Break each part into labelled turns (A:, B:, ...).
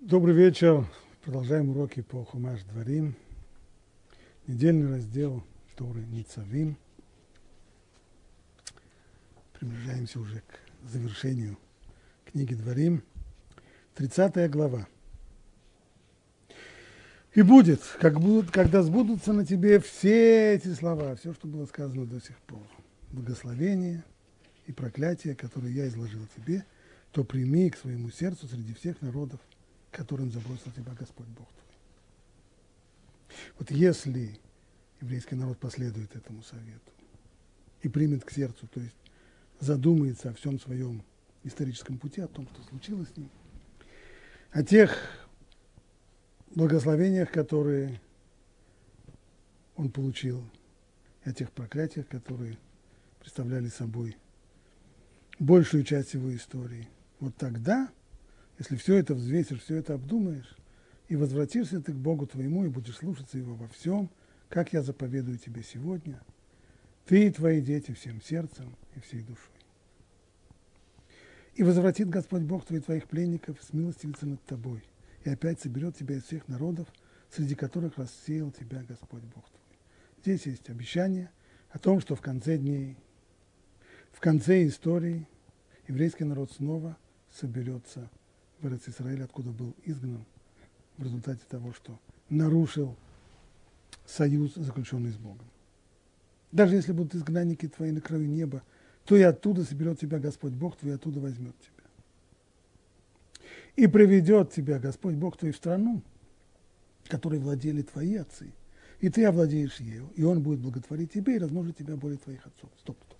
A: Добрый вечер. Продолжаем уроки по Хумаш Дворим. Недельный раздел Торы Ницавим. Приближаемся уже к завершению книги Дворим. 30 глава. И будет, как будут, когда сбудутся на тебе все эти слова, все, что было сказано до сих пор. Благословение и проклятие, которые я изложил тебе, то прими к своему сердцу среди всех народов, которым забросил тебя Господь Бог твой. Вот если еврейский народ последует этому совету и примет к сердцу, то есть задумается о всем своем историческом пути, о том, что случилось с ним, о тех благословениях, которые он получил, и о тех проклятиях, которые представляли собой большую часть его истории. Вот тогда если все это взвесишь, все это обдумаешь, и возвратишься ты к Богу твоему, и будешь слушаться Его во всем, как я заповедую тебе сегодня, ты и твои дети всем сердцем и всей душой. И возвратит Господь Бог твоих твоих пленников, смилостивится над тобой, и опять соберет тебя из всех народов, среди которых рассеял тебя Господь Бог твой. Здесь есть обещание о том, что в конце дней, в конце истории еврейский народ снова соберется в Израиль, откуда был изгнан в результате того, что нарушил союз, заключенный с Богом. Даже если будут изгнанники твои на краю неба, то и оттуда соберет тебя Господь Бог твой, и оттуда возьмет тебя. И приведет тебя Господь Бог твой в страну, которой владели твои отцы, и ты овладеешь ею, и он будет благотворить тебе и размножить тебя более твоих отцов. Стоп, стоп.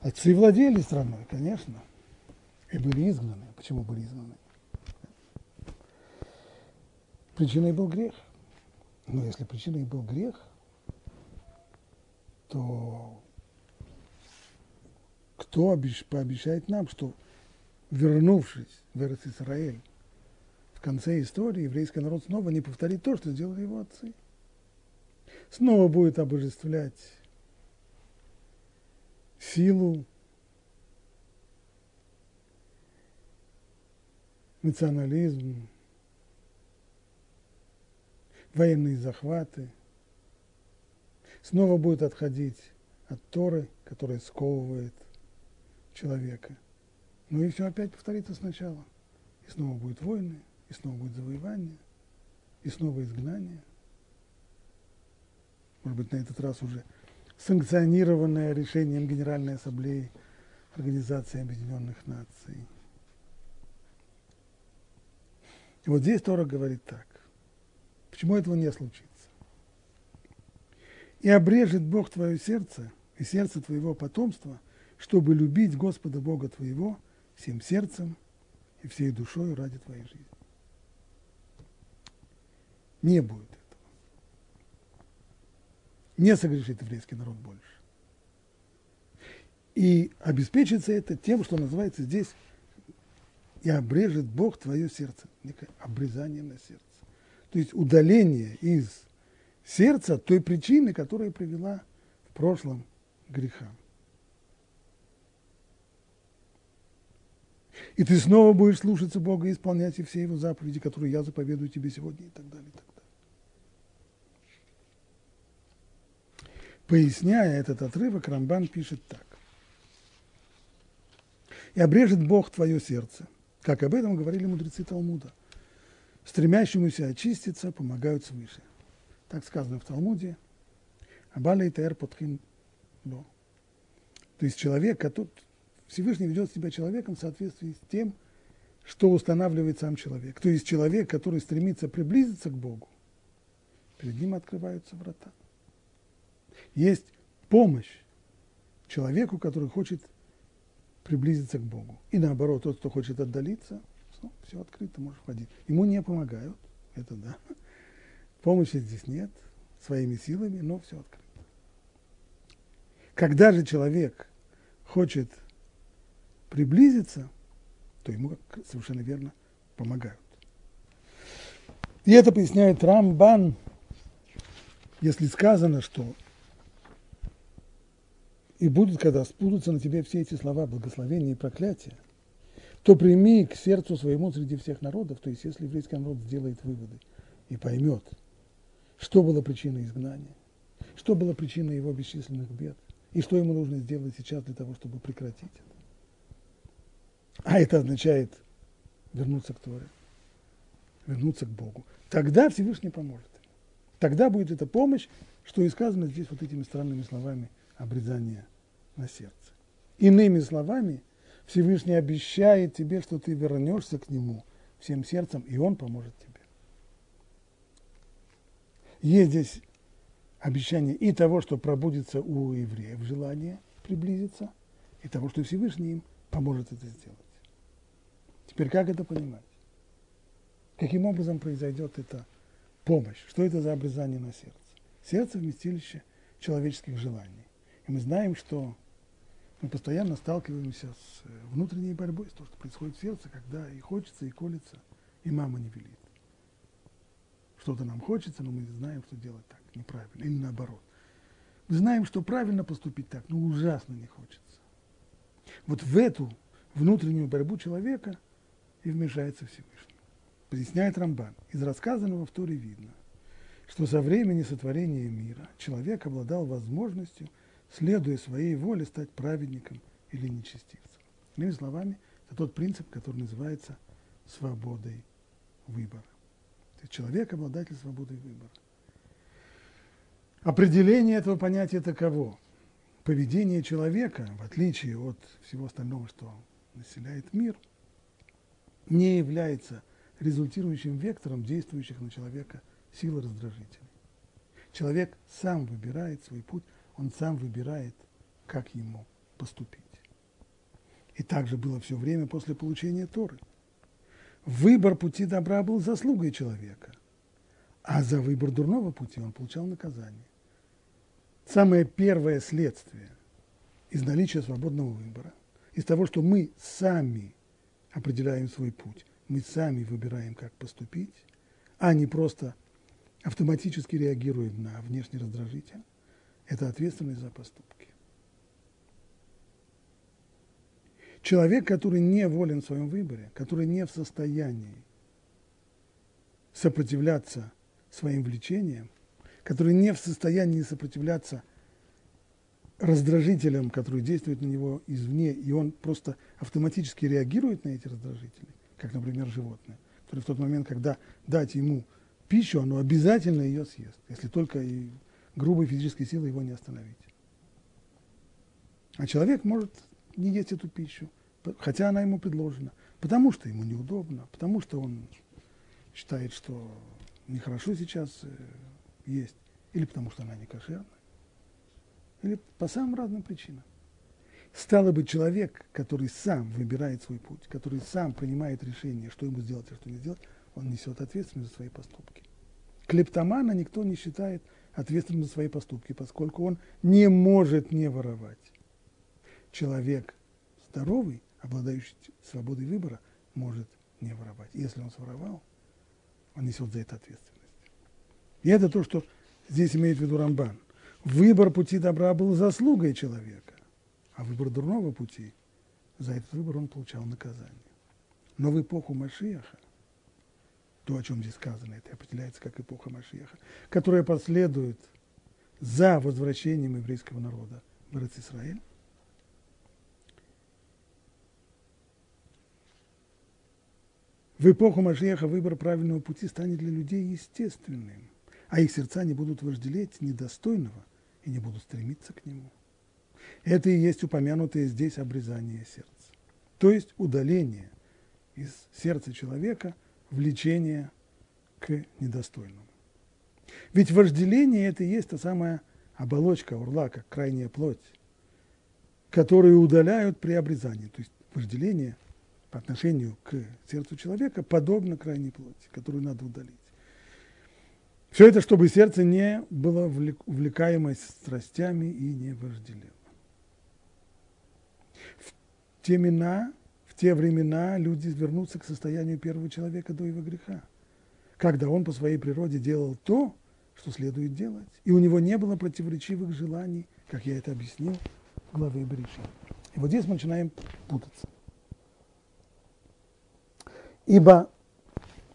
A: Отцы владели страной, конечно, и были изгнаны. Почему были изгнаны? Причиной был грех. Но если причиной был грех, то кто обещ, пообещает нам, что вернувшись в Израиль в конце истории, еврейский народ снова не повторит то, что сделали его отцы. Снова будет обожествлять силу, национализм, военные захваты. Снова будет отходить от Торы, которая сковывает человека. Ну и все опять повторится сначала. И снова будет войны, и снова будет завоевание, и снова изгнание. Может быть, на этот раз уже санкционированное решением Генеральной Ассамблеи Организации Объединенных Наций. И вот здесь Тора говорит так. Почему этого не случится? И обрежет Бог твое сердце и сердце твоего потомства, чтобы любить Господа Бога твоего всем сердцем и всей душой ради твоей жизни. Не будет этого. Не согрешит еврейский народ больше. И обеспечится это тем, что называется здесь и обрежет Бог твое сердце. Некое обрезание на сердце. То есть удаление из сердца той причины, которая привела в прошлом к грехам. И ты снова будешь слушаться Бога и исполнять все его заповеди, которые я заповедую тебе сегодня и так далее, и так далее. Поясняя этот отрывок, Рамбан пишет так. «И обрежет Бог твое сердце, как об этом говорили мудрецы Талмуда. Стремящемуся очиститься помогают свыше. Так сказано в Талмуде. Абаля и Тер подхим То есть человек, который Всевышний ведет себя человеком в соответствии с тем, что устанавливает сам человек. То есть человек, который стремится приблизиться к Богу, перед ним открываются врата. Есть помощь человеку, который хочет приблизиться к Богу. И наоборот, тот, кто хочет отдалиться, ну, все открыто, может входить. Ему не помогают, это да. Помощи здесь нет, своими силами, но все открыто. Когда же человек хочет приблизиться, то ему совершенно верно помогают. И это поясняет Рамбан, если сказано, что и будут, когда спутаются на тебе все эти слова благословения и проклятия, то прими к сердцу своему среди всех народов, то есть если еврейский народ сделает выводы и поймет, что было причиной изгнания, что было причиной его бесчисленных бед, и что ему нужно сделать сейчас для того, чтобы прекратить это. А это означает вернуться к Торе, вернуться к Богу. Тогда Всевышний поможет. Тогда будет эта помощь, что и сказано здесь вот этими странными словами обрезания на сердце. Иными словами, Всевышний обещает тебе, что ты вернешься к Нему всем сердцем, и Он поможет тебе. Есть здесь обещание и того, что пробудется у евреев желание приблизиться, и того, что Всевышний им поможет это сделать. Теперь как это понимать? Каким образом произойдет эта помощь? Что это за обрезание на сердце? Сердце – вместилище человеческих желаний. И мы знаем, что мы постоянно сталкиваемся с э, внутренней борьбой, с то, что происходит в сердце, когда и хочется, и колется, и мама не велит. Что-то нам хочется, но мы не знаем, что делать так, неправильно, или наоборот. Мы знаем, что правильно поступить так, но ужасно не хочется. Вот в эту внутреннюю борьбу человека и вмешается Всевышний. Поясняет Рамбан. Из рассказанного в Торе видно, что со времени сотворения мира человек обладал возможностью – следуя своей воле, стать праведником или нечестивцем. Иными словами, это тот принцип, который называется свободой выбора. То есть человек – обладатель свободы выбора. Определение этого понятия таково. Поведение человека, в отличие от всего остального, что населяет мир, не является результирующим вектором действующих на человека сил раздражителей. Человек сам выбирает свой путь, он сам выбирает, как ему поступить. И так же было все время после получения Торы. Выбор пути добра был заслугой человека, а за выбор дурного пути он получал наказание. Самое первое следствие из наличия свободного выбора, из того, что мы сами определяем свой путь, мы сами выбираем, как поступить, а не просто автоматически реагируем на внешний раздражитель, это ответственность за поступки. Человек, который не волен в своем выборе, который не в состоянии сопротивляться своим влечениям, который не в состоянии сопротивляться раздражителям, которые действуют на него извне, и он просто автоматически реагирует на эти раздражители, как, например, животное, которое в тот момент, когда дать ему пищу, оно обязательно ее съест, если только и грубой физической силой его не остановить. А человек может не есть эту пищу, хотя она ему предложена, потому что ему неудобно, потому что он считает, что нехорошо сейчас э, есть, или потому что она не кошерная, или по самым разным причинам. Стало быть, человек, который сам выбирает свой путь, который сам принимает решение, что ему сделать, а что не сделать, он несет ответственность за свои поступки. Клептомана никто не считает ответственным за свои поступки, поскольку он не может не воровать. Человек здоровый, обладающий свободой выбора, может не воровать. Если он своровал, он несет за это ответственность. И это то, что здесь имеет в виду Рамбан. Выбор пути добра был заслугой человека, а выбор дурного пути, за этот выбор он получал наказание. Но в эпоху Машиаха то, о чем здесь сказано, это определяется как эпоха Машеха, которая последует за возвращением еврейского народа в Израиль. В эпоху Машеха выбор правильного пути станет для людей естественным, а их сердца не будут вожделеть недостойного и не будут стремиться к нему. Это и есть упомянутое здесь обрезание сердца, то есть удаление из сердца человека – влечение к недостойному. Ведь вожделение – это и есть та самая оболочка урла, как крайняя плоть, которую удаляют при обрезании. То есть вожделение по отношению к сердцу человека подобно крайней плоти, которую надо удалить. Все это, чтобы сердце не было увлекаемо страстями и не вожделело. В те времена те времена люди вернутся к состоянию первого человека до его греха, когда он по своей природе делал то, что следует делать, и у него не было противоречивых желаний, как я это объяснил в главе Берешит. И вот здесь мы начинаем путаться. Ибо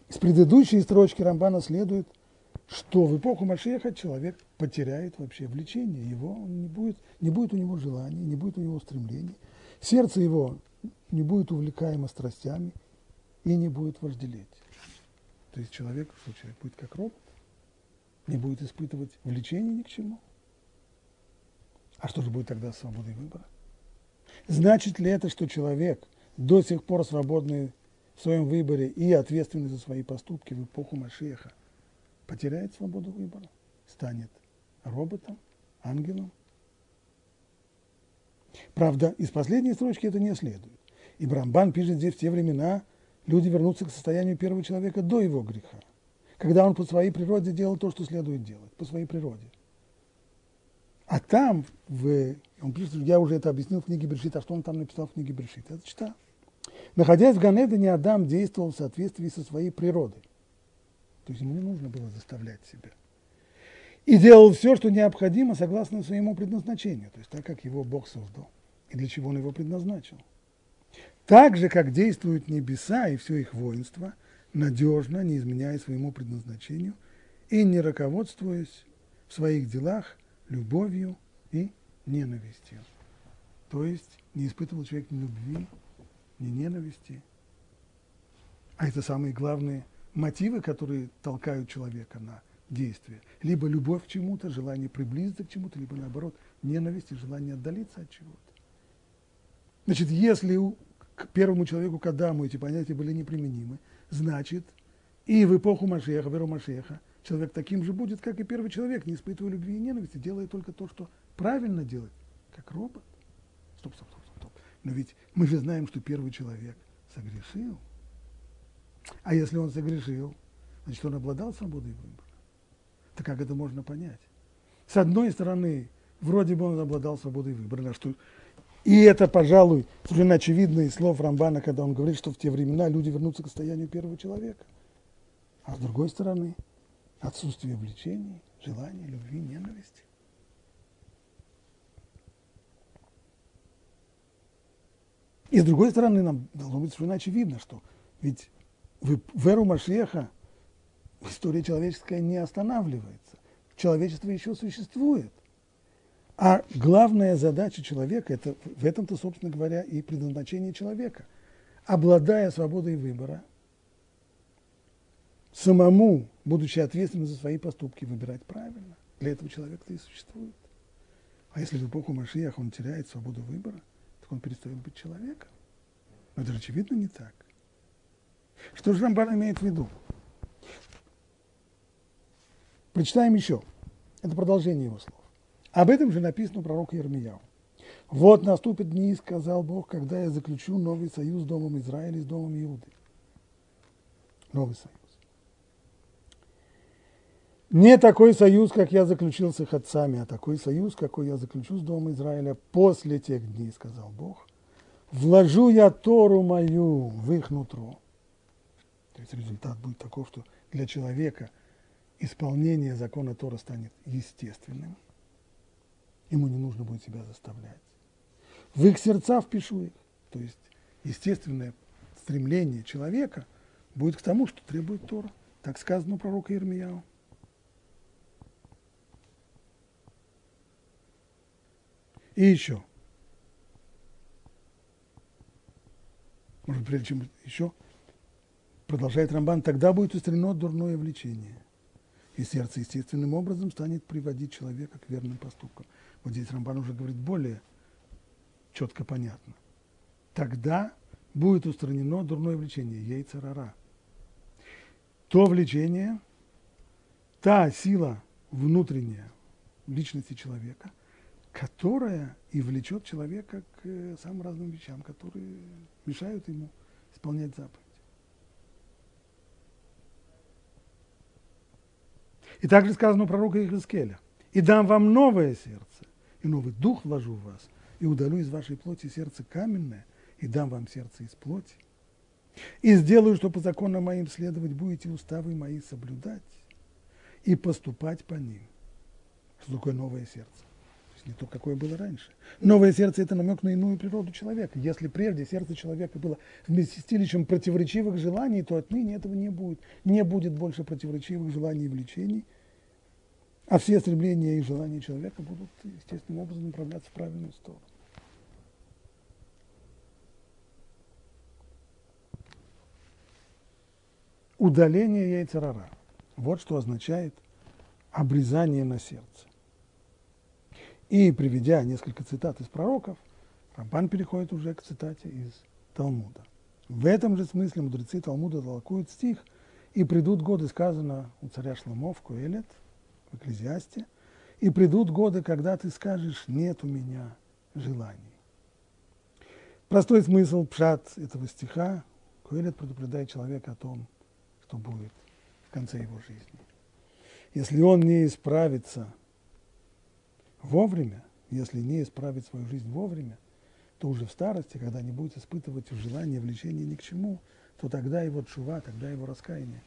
A: с предыдущей строчки Рамбана следует, что в эпоху Машеха человек потеряет вообще влечение, его не будет, не будет у него желаний, не будет у него стремлений, сердце его не будет увлекаемо страстями и не будет вожделеть. То есть человек, что человек будет как робот, не будет испытывать влечения ни к чему. А что же будет тогда с свободой выбора? Значит ли это, что человек, до сих пор свободный в своем выборе и ответственный за свои поступки в эпоху Машеха, потеряет свободу выбора, станет роботом, ангелом? Правда, из последней строчки это не следует. И Брамбан пишет здесь в те времена, люди вернутся к состоянию первого человека до его греха, когда он по своей природе делал то, что следует делать, по своей природе. А там, в, он пишет, я уже это объяснил в книге Бершит, а что он там написал в книге Бершит? Это читал. Находясь в Ганедане, Адам действовал в соответствии со своей природой. То есть ему не нужно было заставлять себя. И делал все, что необходимо, согласно своему предназначению, то есть так, как его Бог создал и для чего он его предназначил. Так же, как действуют небеса и все их воинство, надежно, не изменяя своему предназначению и не руководствуясь в своих делах любовью и ненавистью. То есть не испытывал человек ни любви, ни ненависти. А это самые главные мотивы, которые толкают человека на действие. Либо любовь к чему-то, желание приблизиться к чему-то, либо наоборот, ненависть и желание отдалиться от чего-то. Значит, если к первому человеку, к Адаму, эти понятия были неприменимы, значит, и в эпоху Машеха, в эру Машеха, человек таким же будет, как и первый человек, не испытывая любви и ненависти, делая только то, что правильно делать, как робот. Стоп, стоп, стоп, стоп. Но ведь мы же знаем, что первый человек согрешил. А если он согрешил, значит, он обладал свободой выбора. Так как это можно понять? С одной стороны, вроде бы он обладал свободой выбора, что и это, пожалуй, совершенно очевидно из слов Рамбана, когда он говорит, что в те времена люди вернутся к состоянию первого человека. А с другой стороны, отсутствие влечений, желания, любви, ненависти. И с другой стороны, нам должно быть совершенно очевидно, что ведь в эру Машеха история человеческая не останавливается. Человечество еще существует. А главная задача человека, это в этом-то, собственно говоря, и предназначение человека. Обладая свободой выбора, самому, будучи ответственным за свои поступки, выбирать правильно. Для этого человек-то и существует. А если в эпоху Машиях он теряет свободу выбора, так он перестает быть человеком. Но это же очевидно не так. Что же Рамбан имеет в виду? Прочитаем еще. Это продолжение его слов. Об этом же написано у пророка Ермияу. «Вот наступят дни, — сказал Бог, — когда я заключу новый союз с Домом Израиля и с Домом Иуды». Новый союз. Не такой союз, как я заключил с их отцами, а такой союз, какой я заключу с Домом Израиля после тех дней, сказал Бог. Вложу я Тору мою в их нутро. То есть результат будет таков, что для человека исполнение закона Тора станет естественным. Ему не нужно будет себя заставлять. В их сердца впишу их. То есть естественное стремление человека будет к тому, что требует Тора. Так сказано у пророка Ирмияу. И еще. Может, прежде чем еще, продолжает Рамбан, тогда будет устранено дурное влечение. И сердце естественным образом станет приводить человека к верным поступкам. Вот здесь Рамбан уже говорит более четко понятно. Тогда будет устранено дурное влечение, яйца рара. То влечение, та сила внутренняя личности человека, которая и влечет человека к э, самым разным вещам, которые мешают ему исполнять заповедь. И также сказано у пророка Ихискеля, «И дам вам новое сердце, и новый дух вложу в вас, и удалю из вашей плоти сердце каменное, и дам вам сердце из плоти. И сделаю, что по законам моим следовать будете уставы мои соблюдать и поступать по ним. Что такое новое сердце? Не то, какое было раньше. Новое сердце – это намек на иную природу человека. Если прежде сердце человека было вместилищем противоречивых желаний, то отныне этого не будет. Не будет больше противоречивых желаний и влечений, а все стремления и желания человека будут естественным образом направляться в правильную сторону. Удаление яйцерара. Вот что означает обрезание на сердце. И приведя несколько цитат из пророков, Рамбан переходит уже к цитате из Талмуда. В этом же смысле мудрецы Талмуда толкуют стих «И придут годы, сказано у царя Шломо в Куэлет, в Экклезиасте, и придут годы, когда ты скажешь «нет у меня желаний». Простой смысл пшат этого стиха Куэлет предупреждает человека о том, что будет в конце его жизни. Если он не исправится вовремя, если не исправить свою жизнь вовремя, то уже в старости, когда не будет испытывать желание, влечение ни к чему, то тогда его чува, тогда его раскаяние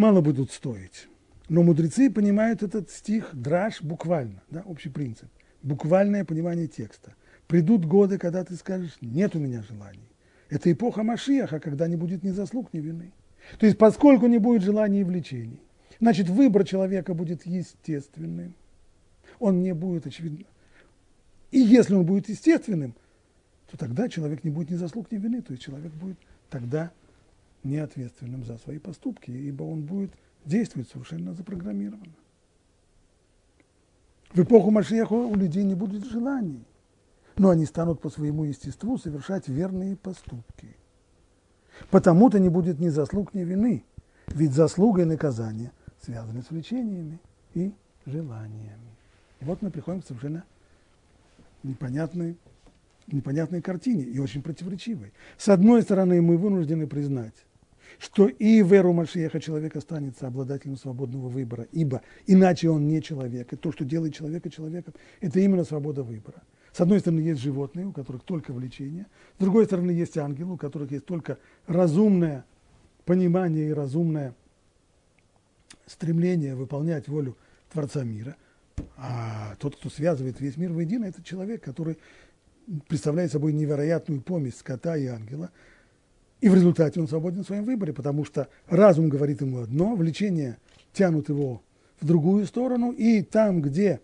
A: мало будут стоить. Но мудрецы понимают этот стих драж буквально, да, общий принцип, буквальное понимание текста. Придут годы, когда ты скажешь, нет у меня желаний. Это эпоха Машиаха, когда не будет ни заслуг, ни вины. То есть, поскольку не будет желаний и влечений, значит, выбор человека будет естественным, он не будет, очевидно. И если он будет естественным, то тогда человек не будет ни заслуг, ни вины, то есть человек будет тогда неответственным за свои поступки, ибо он будет действовать совершенно запрограммированно. В эпоху Машеха у людей не будет желаний, но они станут по своему естеству совершать верные поступки. Потому-то не будет ни заслуг, ни вины, ведь заслуга и наказание связаны с влечениями и желаниями. И вот мы приходим к совершенно непонятной, непонятной картине и очень противоречивой. С одной стороны, мы вынуждены признать, что и в эру Машеха человек останется обладателем свободного выбора, ибо иначе он не человек. И то, что делает человека человеком, это именно свобода выбора. С одной стороны, есть животные, у которых только влечение, с другой стороны, есть ангелы, у которых есть только разумное понимание и разумное стремление выполнять волю Творца мира – а тот, кто связывает весь мир воедино, это человек, который представляет собой невероятную помесь скота и ангела. И в результате он свободен в своем выборе, потому что разум говорит ему одно, влечение тянут его в другую сторону, и там, где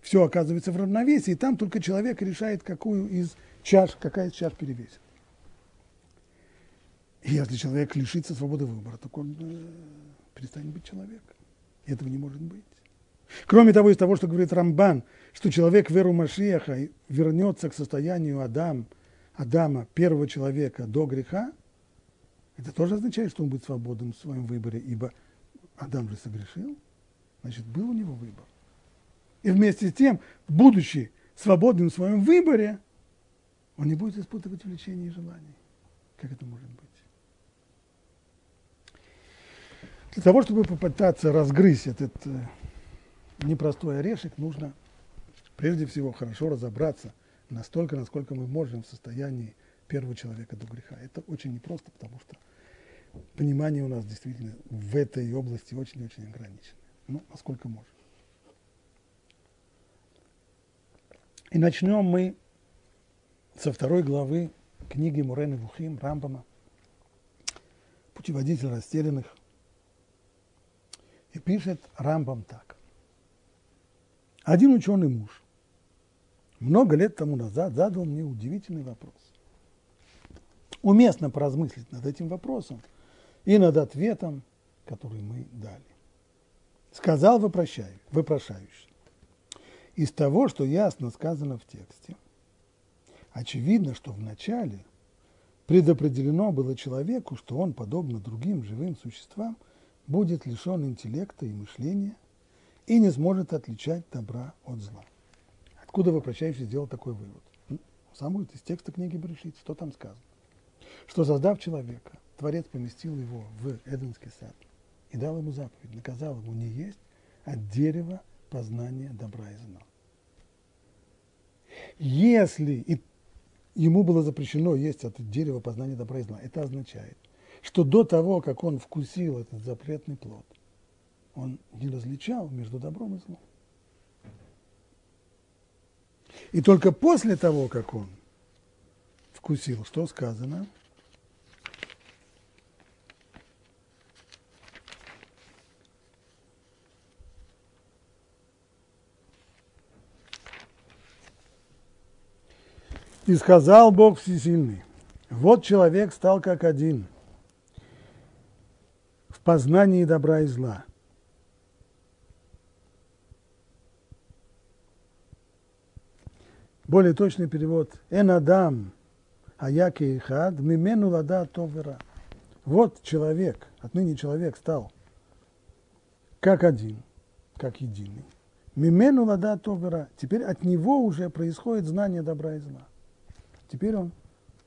A: все оказывается в равновесии, там только человек решает, какую из чаш, какая из чаш перевесит. И если человек лишится свободы выбора, то он э, перестанет быть человеком. И этого не может быть. Кроме того, из того, что говорит Рамбан, что человек веру Машиаха вернется к состоянию Адам, Адама, первого человека, до греха, это тоже означает, что он будет свободен в своем выборе, ибо Адам же согрешил, значит, был у него выбор. И вместе с тем, будучи свободным в своем выборе, он не будет испытывать влечение и желаний. Как это может быть? Для того, чтобы попытаться разгрызть этот э, непростой орешек, нужно прежде всего хорошо разобраться настолько, насколько мы можем в состоянии первого человека до греха. Это очень непросто, потому что понимание у нас действительно в этой области очень-очень ограничено. Ну, насколько можем. И начнем мы со второй главы книги Мурены Вухим Рамбама «Путеводитель растерянных». И пишет Рамбам так. Один ученый муж много лет тому назад задал мне удивительный вопрос. Уместно поразмыслить над этим вопросом и над ответом, который мы дали. Сказал вопрошающий. Из того, что ясно сказано в тексте, очевидно, что вначале предопределено было человеку, что он, подобно другим живым существам, будет лишен интеллекта и мышления – и не сможет отличать добра от зла. Откуда вопрощающий сделал такой вывод? Сам будет из текста книги Брешит, что там сказано? Что создав человека, Творец поместил его в Эденский сад и дал ему заповедь, наказал ему не есть от дерева познания добра и зла. Если и ему было запрещено есть от дерева познания добра и зла, это означает, что до того, как он вкусил этот запретный плод, он не различал между добром и злом. И только после того, как он вкусил, что сказано? И сказал Бог Всесильный, вот человек стал как один в познании добра и зла. Более точный перевод. Эн Адам, аяки ихад, мимену лада товера. Вот человек, отныне человек стал как один, как единый. Мимену лада товера. Теперь от него уже происходит знание добра и зла. Теперь он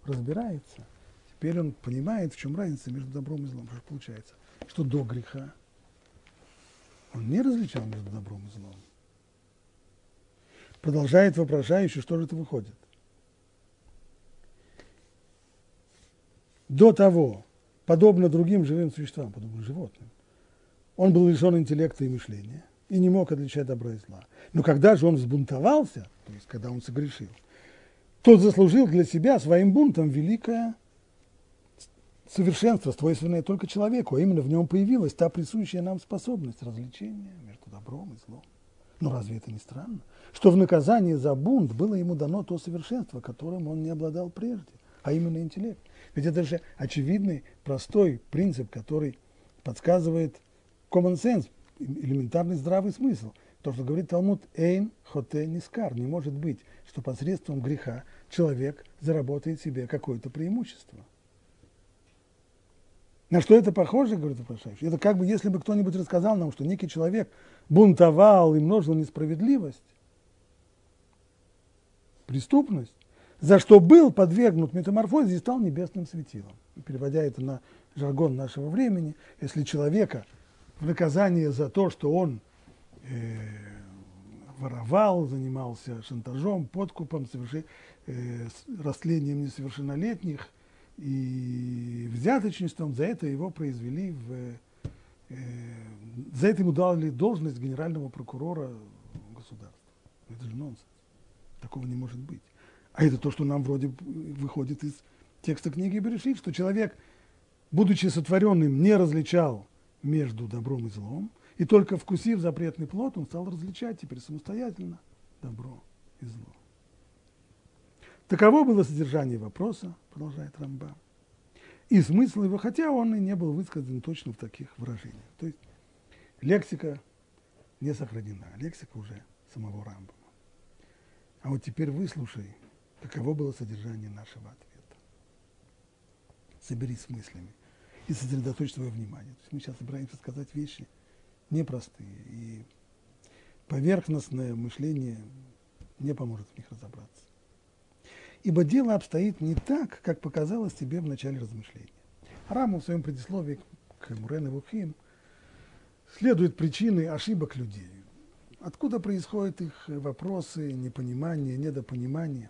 A: разбирается. Теперь он понимает, в чем разница между добром и злом. Что получается, что до греха он не различал между добром и злом. Продолжает вопрошающий, что же это выходит. До того, подобно другим живым существам, подобно животным, он был лишен интеллекта и мышления и не мог отличать добра и зла. Но когда же он взбунтовался, то есть когда он согрешил, тот заслужил для себя своим бунтом великое совершенство, свойственное только человеку, а именно в нем появилась та присущая нам способность развлечения между добром и злом. Но разве это не странно? Что в наказании за бунт было ему дано то совершенство, которым он не обладал прежде, а именно интеллект. Ведь это же очевидный, простой принцип, который подсказывает common sense, элементарный здравый смысл. То, что говорит Талмуд, «эйн хоте нискар» – не может быть, что посредством греха человек заработает себе какое-то преимущество. На что это похоже, говорит вопрошающий? Это как бы, если бы кто-нибудь рассказал нам, что некий человек бунтовал и множил несправедливость, преступность, за что был подвергнут метаморфозе и стал небесным светилом. Переводя это на жаргон нашего времени, если человека в наказание за то, что он э, воровал, занимался шантажом, подкупом, соверши, э, растлением несовершеннолетних и взяточничеством, за это его произвели в... Э, за это ему дали должность генерального прокурора государства. Это же нонсенс. Такого не может быть. А это то, что нам вроде выходит из текста книги Берешит, что человек, будучи сотворенным, не различал между добром и злом, и только вкусив запретный плод, он стал различать теперь самостоятельно добро и зло. Таково было содержание вопроса, продолжает Рамба. И смысл его, хотя он и не был высказан точно в таких выражениях. То есть лексика не сохранена, лексика уже самого Рамбама. А вот теперь выслушай, каково было содержание нашего ответа. Соберись с мыслями и сосредоточь свое внимание. То есть мы сейчас собираемся сказать вещи – непростые. И поверхностное мышление не поможет в них разобраться. Ибо дело обстоит не так, как показалось тебе в начале размышления. Раму в своем предисловии к Мурен Вухим следует причины ошибок людей. Откуда происходят их вопросы, непонимание, недопонимание.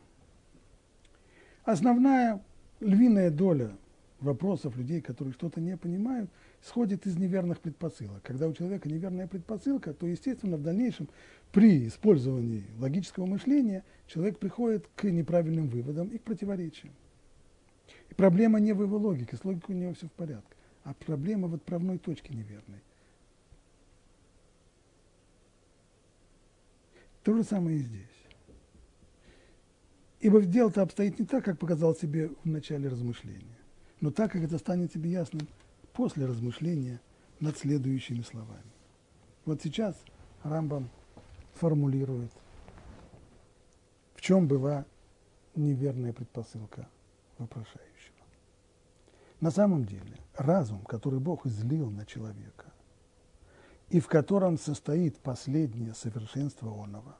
A: Основная львиная доля вопросов людей, которые что-то не понимают, сходит из неверных предпосылок. Когда у человека неверная предпосылка, то, естественно, в дальнейшем при использовании логического мышления человек приходит к неправильным выводам и к противоречиям. И проблема не в его логике, с логикой у него все в порядке, а проблема в отправной точке неверной. То же самое и здесь. Ибо дело-то обстоит не так, как показал себе в начале размышления, но так, как это станет тебе ясным после размышления над следующими словами. Вот сейчас Рамбам формулирует, в чем была неверная предпосылка вопрошающего. На самом деле, разум, который Бог излил на человека, и в котором состоит последнее совершенство оного,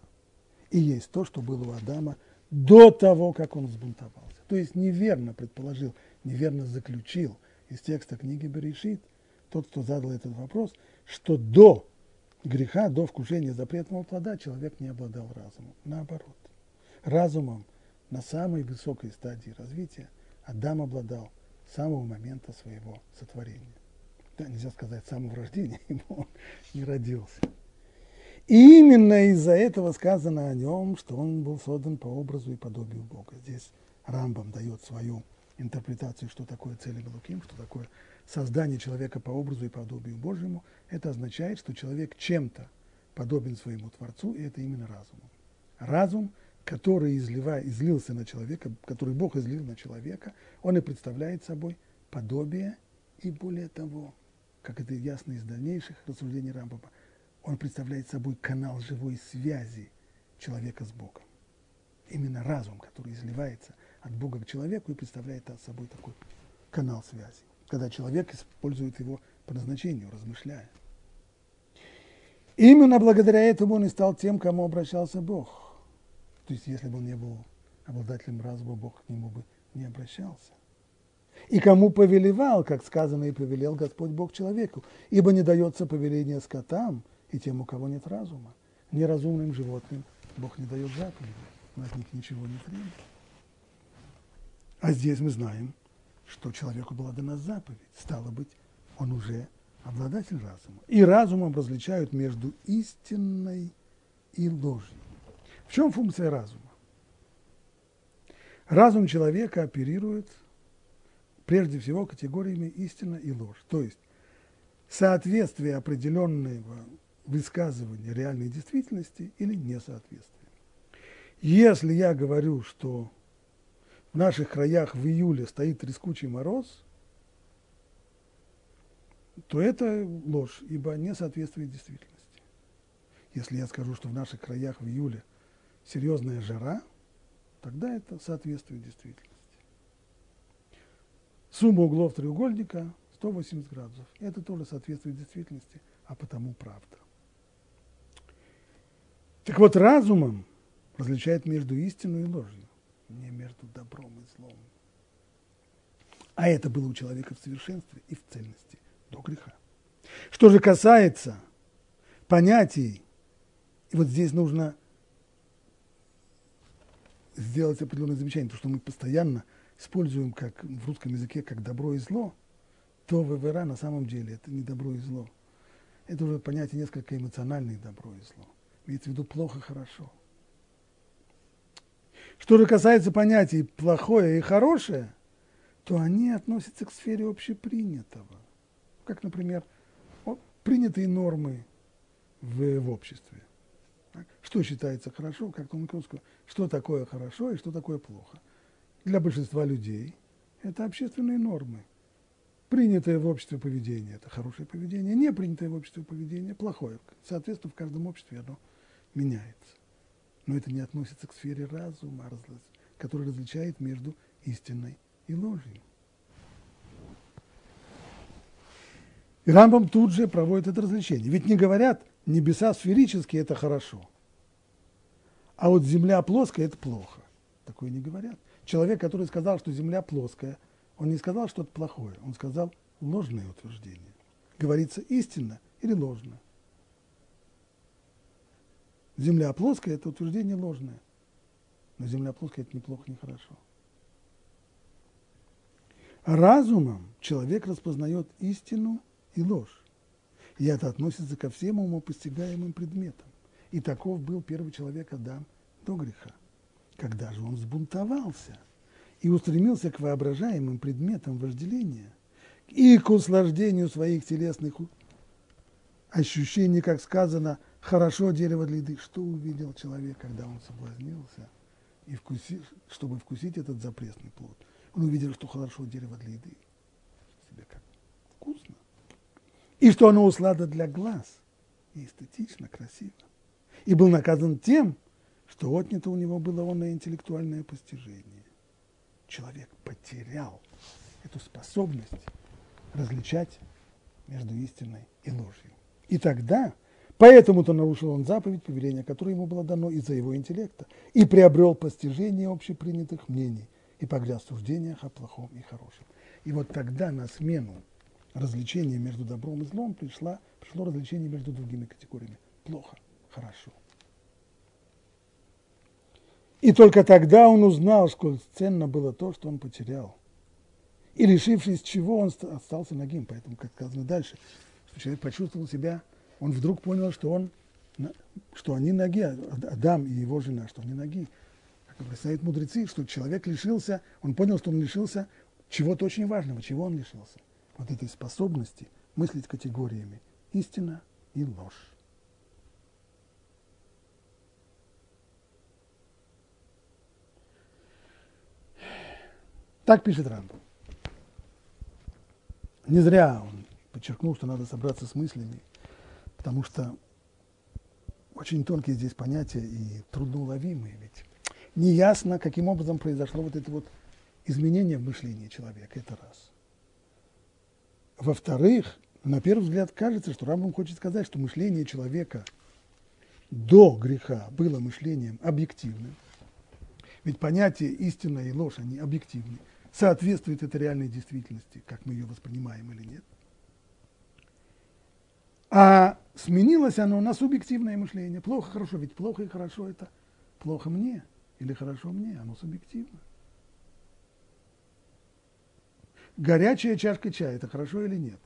A: и есть то, что было у Адама до того, как он взбунтовался. То есть неверно предположил, неверно заключил – из текста книги Берешит, тот, кто задал этот вопрос, что до греха, до вкушения запретного плода человек не обладал разумом. Наоборот, разумом на самой высокой стадии развития Адам обладал с самого момента своего сотворения. Да, нельзя сказать, с самого рождения, ибо он не родился. И именно из-за этого сказано о нем, что он был создан по образу и подобию Бога. Здесь Рамбам дает свою интерпретацию, что такое цель Белуким, что такое создание человека по образу и подобию Божьему. Это означает, что человек чем-то подобен своему Творцу, и это именно разумом. Разум, который излива, излился на человека, который Бог излил на человека, он и представляет собой подобие, и более того, как это ясно из дальнейших рассуждений Рамбама, он представляет собой канал живой связи человека с Богом. Именно разум, который изливается от Бога к человеку и представляет собой такой канал связи, когда человек использует его по назначению, размышляя. Именно благодаря этому он и стал тем, к кому обращался Бог. То есть, если бы он не был обладателем разума, Бог к нему бы не обращался. И кому повелевал, как сказано, и повелел Господь Бог человеку, ибо не дается повеление скотам и тем, у кого нет разума. Неразумным животным Бог не дает заповеди, он от них ничего не требует. А здесь мы знаем, что человеку была дана заповедь. Стало быть, он уже обладатель разума. И разумом различают между истинной и ложью. В чем функция разума? Разум человека оперирует прежде всего категориями истина и ложь. То есть соответствие определенного высказывания реальной действительности или несоответствие. Если я говорю, что в наших краях в июле стоит трескучий мороз, то это ложь, ибо не соответствует действительности. Если я скажу, что в наших краях в июле серьезная жара, тогда это соответствует действительности. Сумма углов треугольника 180 градусов. Это тоже соответствует действительности, а потому правда. Так вот, разумом различает между истиной и ложью, не между добром и злом. А это было у человека в совершенстве и в цельности до греха. Что же касается понятий, и вот здесь нужно сделать определенное замечание, то, что мы постоянно используем как в русском языке как добро и зло, то ВВР на самом деле это не добро и зло. Это уже понятие несколько эмоциональное добро и зло. Имеется в виду плохо-хорошо. Что же касается понятий плохое и хорошее, то они относятся к сфере общепринятого как, например, принятые нормы в, в обществе. Что считается хорошо, как сказал, что такое хорошо и что такое плохо. Для большинства людей это общественные нормы. Принятое в обществе поведение – это хорошее поведение, не принятое в обществе поведение – плохое. Соответственно, в каждом обществе оно меняется. Но это не относится к сфере разума, который различает между истиной и ложью. И Рамбам тут же проводит это развлечение. Ведь не говорят, небеса сферические – это хорошо. А вот земля плоская – это плохо. Такое не говорят. Человек, который сказал, что земля плоская, он не сказал что-то плохое, он сказал ложное утверждение. Говорится истинно или ложно. Земля плоская – это утверждение ложное. Но земля плоская – это неплохо, не хорошо. Разумом человек распознает истину и ложь. И это относится ко всем умопостигаемым предметам. И таков был первый человек Адам до греха. Когда же он взбунтовался и устремился к воображаемым предметам вожделения и к услаждению своих телесных ощущений, как сказано, хорошо дерево для еды. Что увидел человек, когда он соблазнился, и вкуси, чтобы вкусить этот запресный плод? Он увидел, что хорошо дерево для еды. Себе как вкусно и что оно услада для глаз, и эстетично, красиво. И был наказан тем, что отнято у него было онное интеллектуальное постижение. Человек потерял эту способность различать между истиной и ложью. И тогда, поэтому-то нарушил он заповедь, повеления, которое ему было дано из-за его интеллекта, и приобрел постижение общепринятых мнений и погряз в суждениях о плохом и хорошем. И вот тогда на смену развлечение между добром и злом пришла, пришло развлечение между другими категориями. Плохо, хорошо. И только тогда он узнал, сколь ценно было то, что он потерял. И лишившись чего, он остался нагим. Поэтому, как сказано дальше, что человек почувствовал себя, он вдруг понял, что он что они ноги, Адам и его жена, что они ноги. Как объясняют мудрецы, что человек лишился, он понял, что он лишился чего-то очень важного. Чего он лишился? Вот этой способности мыслить категориями истина и ложь. Так пишет Рамбам. Не зря он подчеркнул, что надо собраться с мыслями, потому что очень тонкие здесь понятия и трудноуловимые. Ведь неясно, каким образом произошло вот это вот изменение в мышлении человека. Это раз. Во-вторых, на первый взгляд кажется, что Рамбам хочет сказать, что мышление человека до греха было мышлением объективным. Ведь понятия истина и ложь, они объективны соответствует это реальной действительности, как мы ее воспринимаем или нет. А сменилось оно на субъективное мышление. Плохо, хорошо, ведь плохо и хорошо это плохо мне или хорошо мне, оно субъективно. Горячая чашка чая, это хорошо или нет?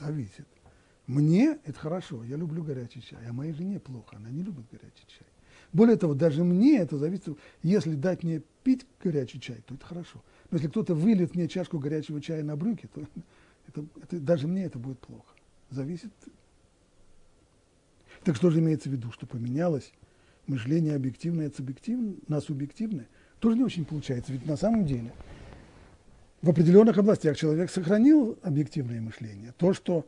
A: Зависит. Мне это хорошо, я люблю горячий чай, а моей жене плохо, она не любит горячий чай. Более того, даже мне это зависит, если дать мне пить горячий чай, то это хорошо. Но если кто-то выльет мне чашку горячего чая на брюки, то это, это, даже мне это будет плохо. Зависит. Так что же имеется в виду, что поменялось мышление объективное от субъективное, на субъективное? Тоже не очень получается. Ведь на самом деле в определенных областях человек сохранил объективное мышление. То, что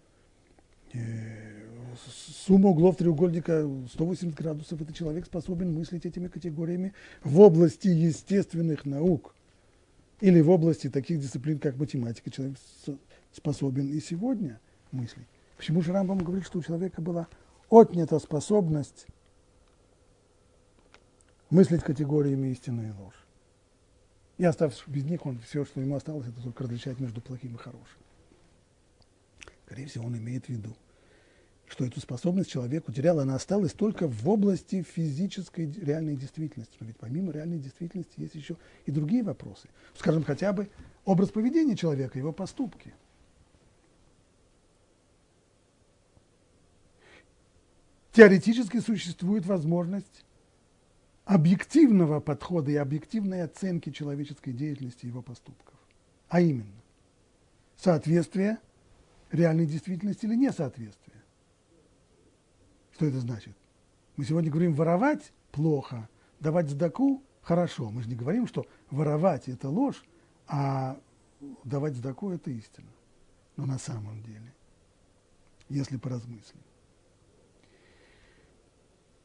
A: э, сумма углов треугольника 180 градусов, это человек способен мыслить этими категориями в области естественных наук или в области таких дисциплин, как математика, человек способен и сегодня мыслить. Почему же Рамбам говорит, что у человека была отнята способность мыслить категориями истины и ложь? И оставшись без них, он все, что ему осталось, это только различать между плохим и хорошим. Скорее всего, он имеет в виду – что эту способность человек утерял, она осталась только в области физической реальной действительности. Но ведь помимо реальной действительности есть еще и другие вопросы. Скажем, хотя бы образ поведения человека, его поступки. Теоретически существует возможность объективного подхода и объективной оценки человеческой деятельности и его поступков. А именно, соответствие реальной действительности или несоответствие. Что это значит? Мы сегодня говорим воровать плохо, давать сдаку хорошо. Мы же не говорим, что воровать это ложь, а давать сдаку это истина. Но на самом деле, если поразмыслить.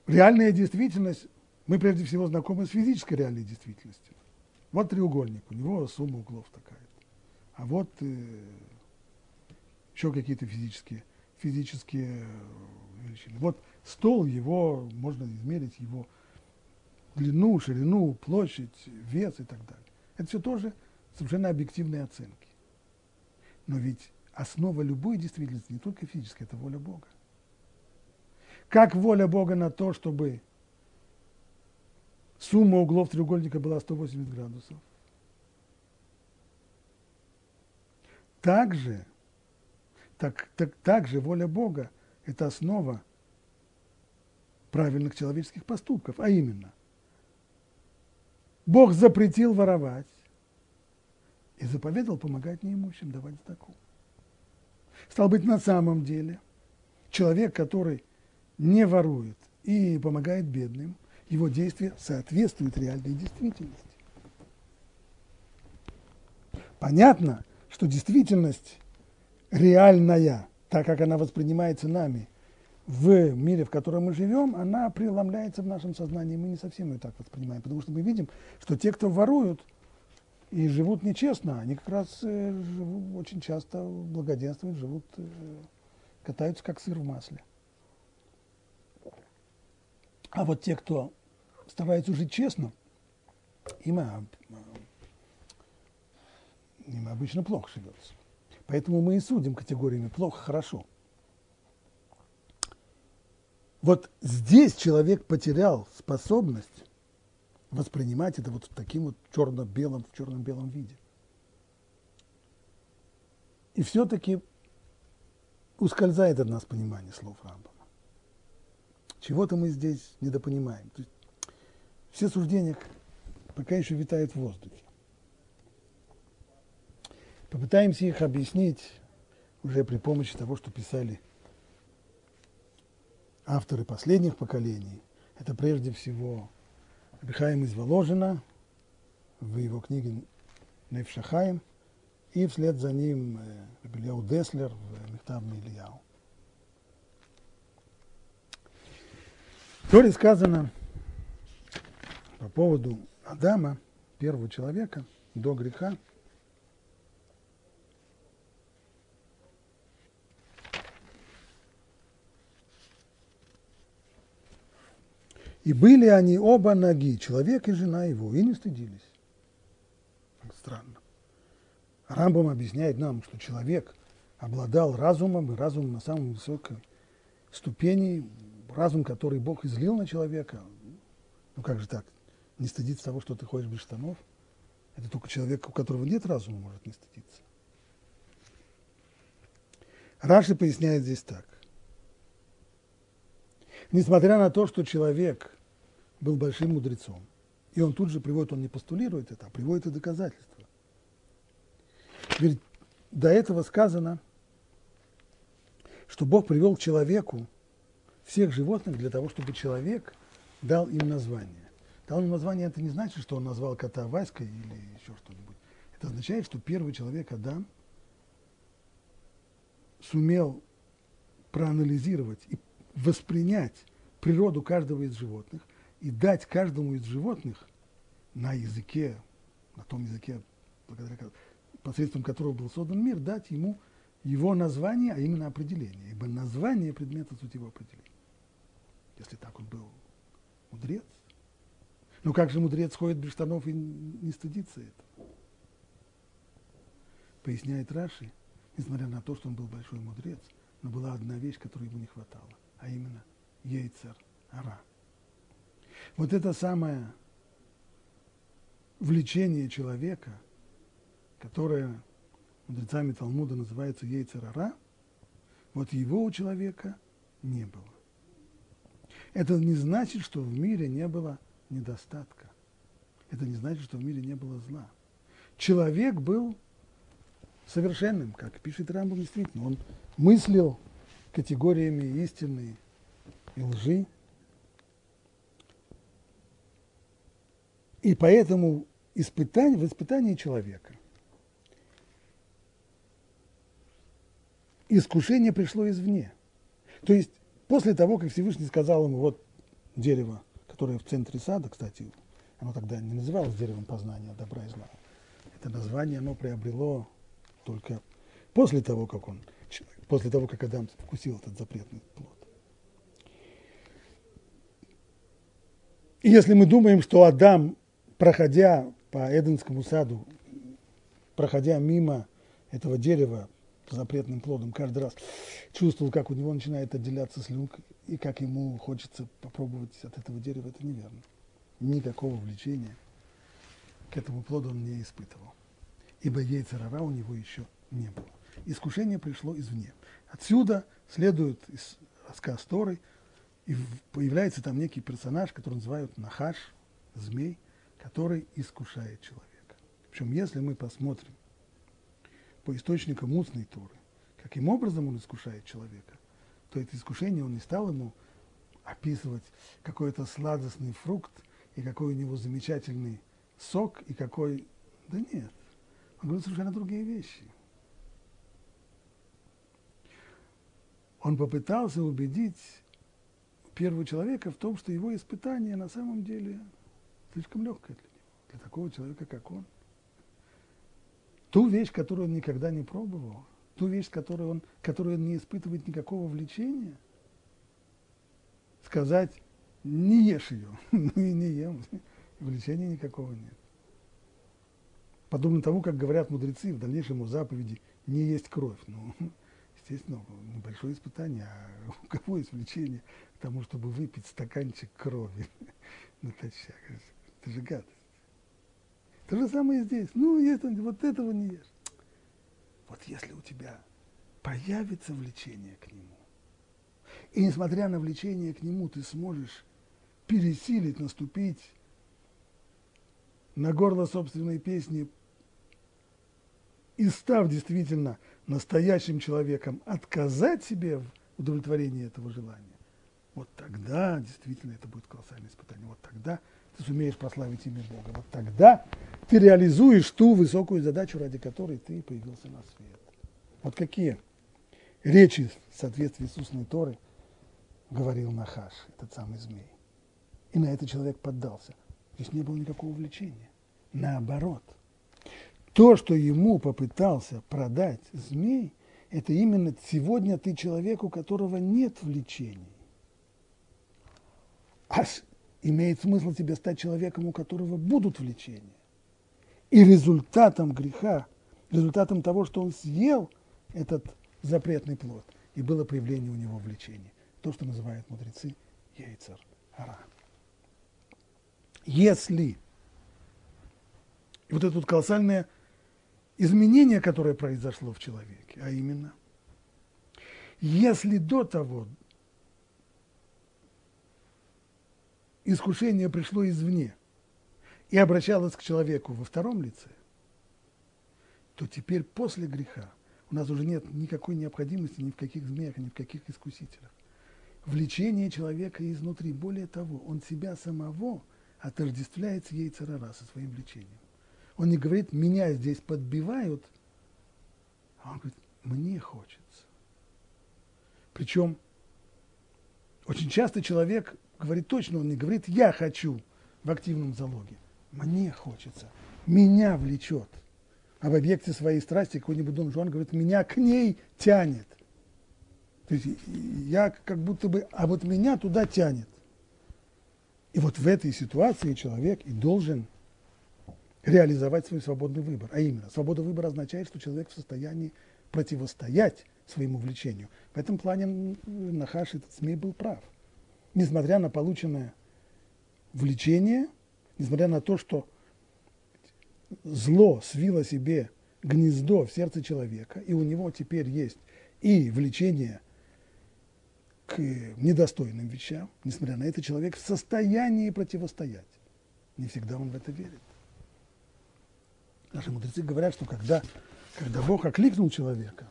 A: Реальная действительность, мы прежде всего знакомы с физической реальной действительностью. Вот треугольник, у него сумма углов такая. А вот э, еще какие-то физические, физические величины. Вот стол, его можно измерить его длину, ширину, площадь, вес и так далее. Это все тоже совершенно объективные оценки. Но ведь основа любой действительности не только физическая, это воля Бога. Как воля Бога на то, чтобы сумма углов треугольника была 180 градусов? Также, так, так, также воля Бога – это основа правильных человеческих поступков, а именно, Бог запретил воровать и заповедал помогать неимущим, давать сдаку. Стал быть, на самом деле, человек, который не ворует и помогает бедным, его действия соответствуют реальной действительности. Понятно, что действительность реальная – так как она воспринимается нами в мире, в котором мы живем, она преломляется в нашем сознании, мы не совсем ее так воспринимаем, потому что мы видим, что те, кто воруют и живут нечестно, они как раз э, живут, очень часто благоденствуют, живут, э, катаются как сыр в масле. А вот те, кто стараются жить честно, им, а, им обычно плохо живется. Поэтому мы и судим категориями плохо-хорошо. Вот здесь человек потерял способность воспринимать это вот в таким вот черно-белом, в черно-белом виде. И все-таки ускользает от нас понимание слов Рамбама. Чего-то мы здесь недопонимаем. То есть все суждения пока еще витают в воздухе. Попытаемся их объяснить уже при помощи того, что писали авторы последних поколений. Это прежде всего Абихаим из Воложина в его книге Невшахаем и вслед за ним Рабельяу Деслер в Мехтаб Ильяу. Торе сказано по поводу Адама, первого человека, до греха, И были они оба ноги, человек и жена его, и не стыдились. Странно. Рамбам объясняет нам, что человек обладал разумом, и разумом на самой высокой ступени, разум, который Бог излил на человека. Ну как же так? Не стыдиться того, что ты ходишь без штанов? Это только человек, у которого нет разума, может не стыдиться. Раши поясняет здесь так. Несмотря на то, что человек был большим мудрецом, и он тут же приводит, он не постулирует это, а приводит и доказательства. Ведь до этого сказано, что Бог привел к человеку всех животных для того, чтобы человек дал им название. Дал им название, это не значит, что он назвал кота Васькой или еще что-нибудь. Это означает, что первый человек, Адам, сумел проанализировать и воспринять природу каждого из животных и дать каждому из животных на языке, на том языке, благодаря, посредством которого был создан мир, дать ему его название, а именно определение. Ибо название предмета суть его определения. Если так он был мудрец. Но как же мудрец ходит без штанов и не стыдится этого? Поясняет Раши, несмотря на то, что он был большой мудрец, но была одна вещь, которой ему не хватало, а именно Ейцер Ара. Вот это самое влечение человека, которое мудрецами Талмуда называется Ейцерара, вот его у человека не было. Это не значит, что в мире не было недостатка. Это не значит, что в мире не было зла. Человек был совершенным, как пишет Рамбам, действительно. Он мыслил категориями истины и лжи. И поэтому испытание, в испытании человека искушение пришло извне. То есть после того, как Всевышний сказал ему, вот дерево, которое в центре сада, кстати, оно тогда не называлось деревом познания добра и зла. Это название оно приобрело только после того, как он, после того, как Адам вкусил этот запретный плод. И если мы думаем, что Адам, проходя по Эденскому саду, проходя мимо этого дерева, запретным плодом каждый раз чувствовал, как у него начинает отделяться слюнка, и как ему хочется попробовать от этого дерева, это неверно. Никакого влечения к этому плоду он не испытывал. Ибо яйцерара у него еще не было. Искушение пришло извне. Отсюда следует рассказ Торы, и появляется там некий персонаж, который называют Нахаш, змей, который искушает человека. Причем, если мы посмотрим по источникам устной Торы, каким образом он искушает человека, то это искушение он не стал ему описывать какой-то сладостный фрукт и какой у него замечательный сок и какой... Да нет. Он говорит совершенно другие вещи. Он попытался убедить первого человека в том, что его испытание на самом деле слишком легкое для него, для такого человека, как он ту вещь, которую он никогда не пробовал, ту вещь, которую он, которую он не испытывает никакого влечения, сказать, не ешь ее, ну и не ем, влечения никакого нет. Подобно тому, как говорят мудрецы в дальнейшем у заповеди не есть кровь. Ну, естественно, небольшое испытание, а у кого есть влечение к тому, чтобы выпить стаканчик крови натощак? Это же гадость. То же самое здесь. Ну, это, вот этого не ешь. Вот если у тебя появится влечение к нему, И несмотря на влечение к нему, ты сможешь пересилить, наступить на горло собственной песни и став действительно настоящим человеком, отказать себе в удовлетворении этого желания, вот тогда действительно это будет колоссальное испытание. Вот тогда ты сумеешь прославить имя Бога. Вот тогда ты реализуешь ту высокую задачу, ради которой ты появился на свет. Вот какие речи в соответствии с устной Торой говорил Нахаш, этот самый змей. И на это человек поддался. Здесь не было никакого влечения. Наоборот. То, что ему попытался продать змей, это именно сегодня ты человек, у которого нет влечений. А имеет смысл тебе стать человеком, у которого будут влечения. И результатом греха, результатом того, что он съел этот запретный плод, и было проявление у него влечения. То, что называют мудрецы яйцер ара. Если вот это вот колоссальное изменение, которое произошло в человеке, а именно, если до того искушение пришло извне и обращалось к человеку во втором лице, то теперь после греха у нас уже нет никакой необходимости ни в каких змеях, ни в каких искусителях. Влечение человека изнутри. Более того, он себя самого отождествляет с яйцерара, со своим влечением. Он не говорит, меня здесь подбивают, а он говорит, мне хочется. Причем очень часто человек говорит точно, он не говорит «я хочу» в активном залоге. Мне хочется, меня влечет. А в объекте своей страсти какой-нибудь Дон Жуан говорит, меня к ней тянет. То есть я как будто бы, а вот меня туда тянет. И вот в этой ситуации человек и должен реализовать свой свободный выбор. А именно, свобода выбора означает, что человек в состоянии противостоять своему влечению. В этом плане Нахаш, этот СМИ был прав несмотря на полученное влечение, несмотря на то, что зло свило себе гнездо в сердце человека, и у него теперь есть и влечение к недостойным вещам, несмотря на это, человек в состоянии противостоять. Не всегда он в это верит. Наши мудрецы говорят, что когда, когда Бог окликнул человека,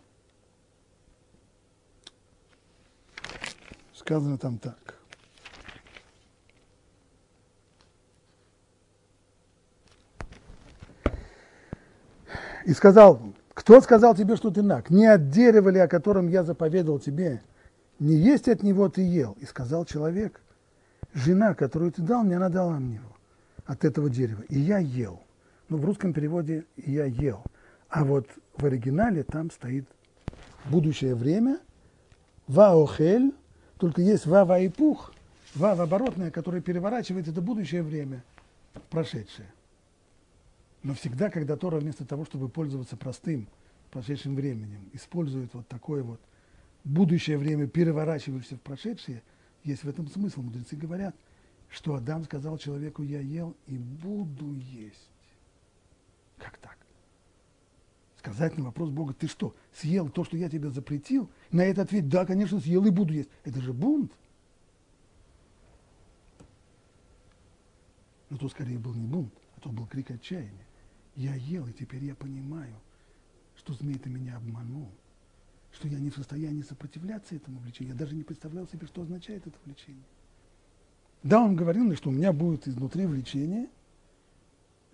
A: сказано там так. И сказал, кто сказал тебе, что ты наг? Не от дерева ли, о котором я заповедал тебе, не есть от него ты ел. И сказал человек, жена, которую ты дал мне, она дала мне его от этого дерева. И я ел. Ну, в русском переводе я ел. А вот в оригинале там стоит будущее время, ваохель, только есть вава и пух, вава оборотная, которая переворачивает это будущее время прошедшее. Но всегда, когда Тора вместо того, чтобы пользоваться простым прошедшим временем, использует вот такое вот будущее время, переворачиваешься в прошедшее, есть в этом смысл. Мудрецы говорят, что Адам сказал человеку, я ел и буду есть. Как так? Сказать на вопрос Бога, ты что, съел то, что я тебе запретил? На это ответить, да, конечно, съел и буду есть. Это же бунт. Но то скорее был не бунт, а то был крик отчаяния. Я ел, и теперь я понимаю, что змей-то меня обманул, что я не в состоянии сопротивляться этому влечению. Я даже не представлял себе, что означает это влечение. Да, он говорил мне, что у меня будет изнутри влечение,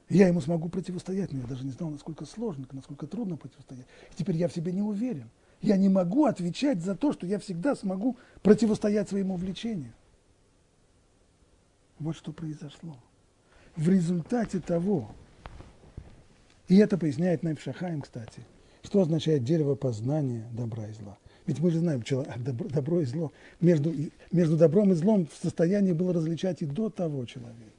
A: и я ему смогу противостоять, но я даже не знал, насколько сложно, насколько трудно противостоять. И теперь я в себе не уверен. Я не могу отвечать за то, что я всегда смогу противостоять своему влечению. Вот что произошло. В результате того, и это поясняет Найфшахаем, кстати, что означает дерево познания добра и зла. Ведь мы же знаем, что добро, добро и зло, между, между добром и злом в состоянии было различать и до того человека.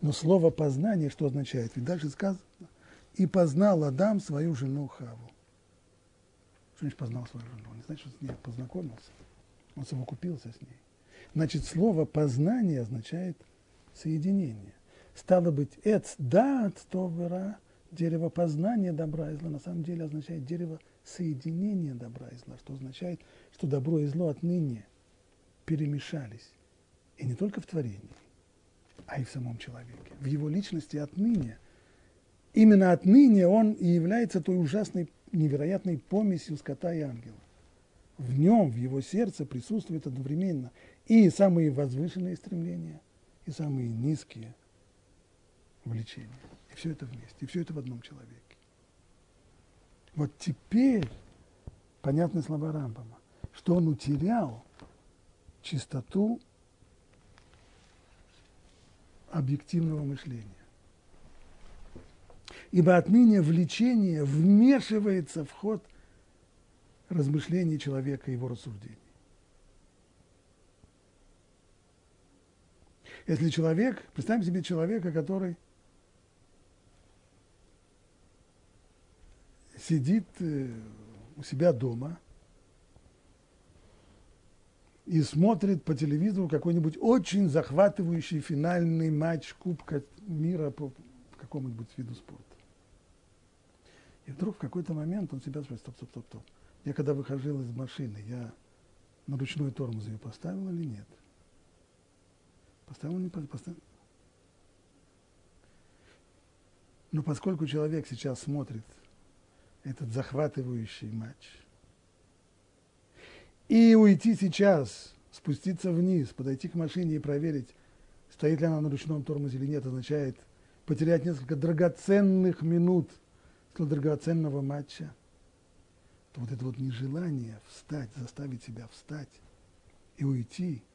A: Но слово познание что означает? Ведь дальше сказано, и познал Адам свою жену Хаву. Что значит познал свою жену? Он не значит, что с ней познакомился. Он совокупился с ней. Значит, слово познание означает соединение. Стало быть, эц дат товера дерево познания добра и зла на самом деле означает дерево соединения добра и зла, что означает, что добро и зло отныне перемешались. И не только в творении, а и в самом человеке. В его личности отныне, именно отныне он и является той ужасной, невероятной помесью скота и ангела. В нем, в его сердце присутствует одновременно и самые возвышенные стремления, и самые низкие влечения. И все это вместе, и все это в одном человеке. Вот теперь понятны слова Рамбама, что он утерял чистоту объективного мышления. Ибо отныне влечение вмешивается в ход размышлений человека и его рассуждений. Если человек, представим себе человека, который сидит э, у себя дома и смотрит по телевизору какой-нибудь очень захватывающий финальный матч Кубка мира по какому-нибудь виду спорта. И вдруг в какой-то момент он себя спрашивает, стоп, стоп, стоп, стоп. Я когда выходил из машины, я на ручной тормоз ее поставил или нет? Поставил, не поставил. Но поскольку человек сейчас смотрит этот захватывающий матч, и уйти сейчас, спуститься вниз, подойти к машине и проверить, стоит ли она на ручном тормозе или нет, означает потерять несколько драгоценных минут драгоценного матча, то вот это вот нежелание встать, заставить себя встать и уйти –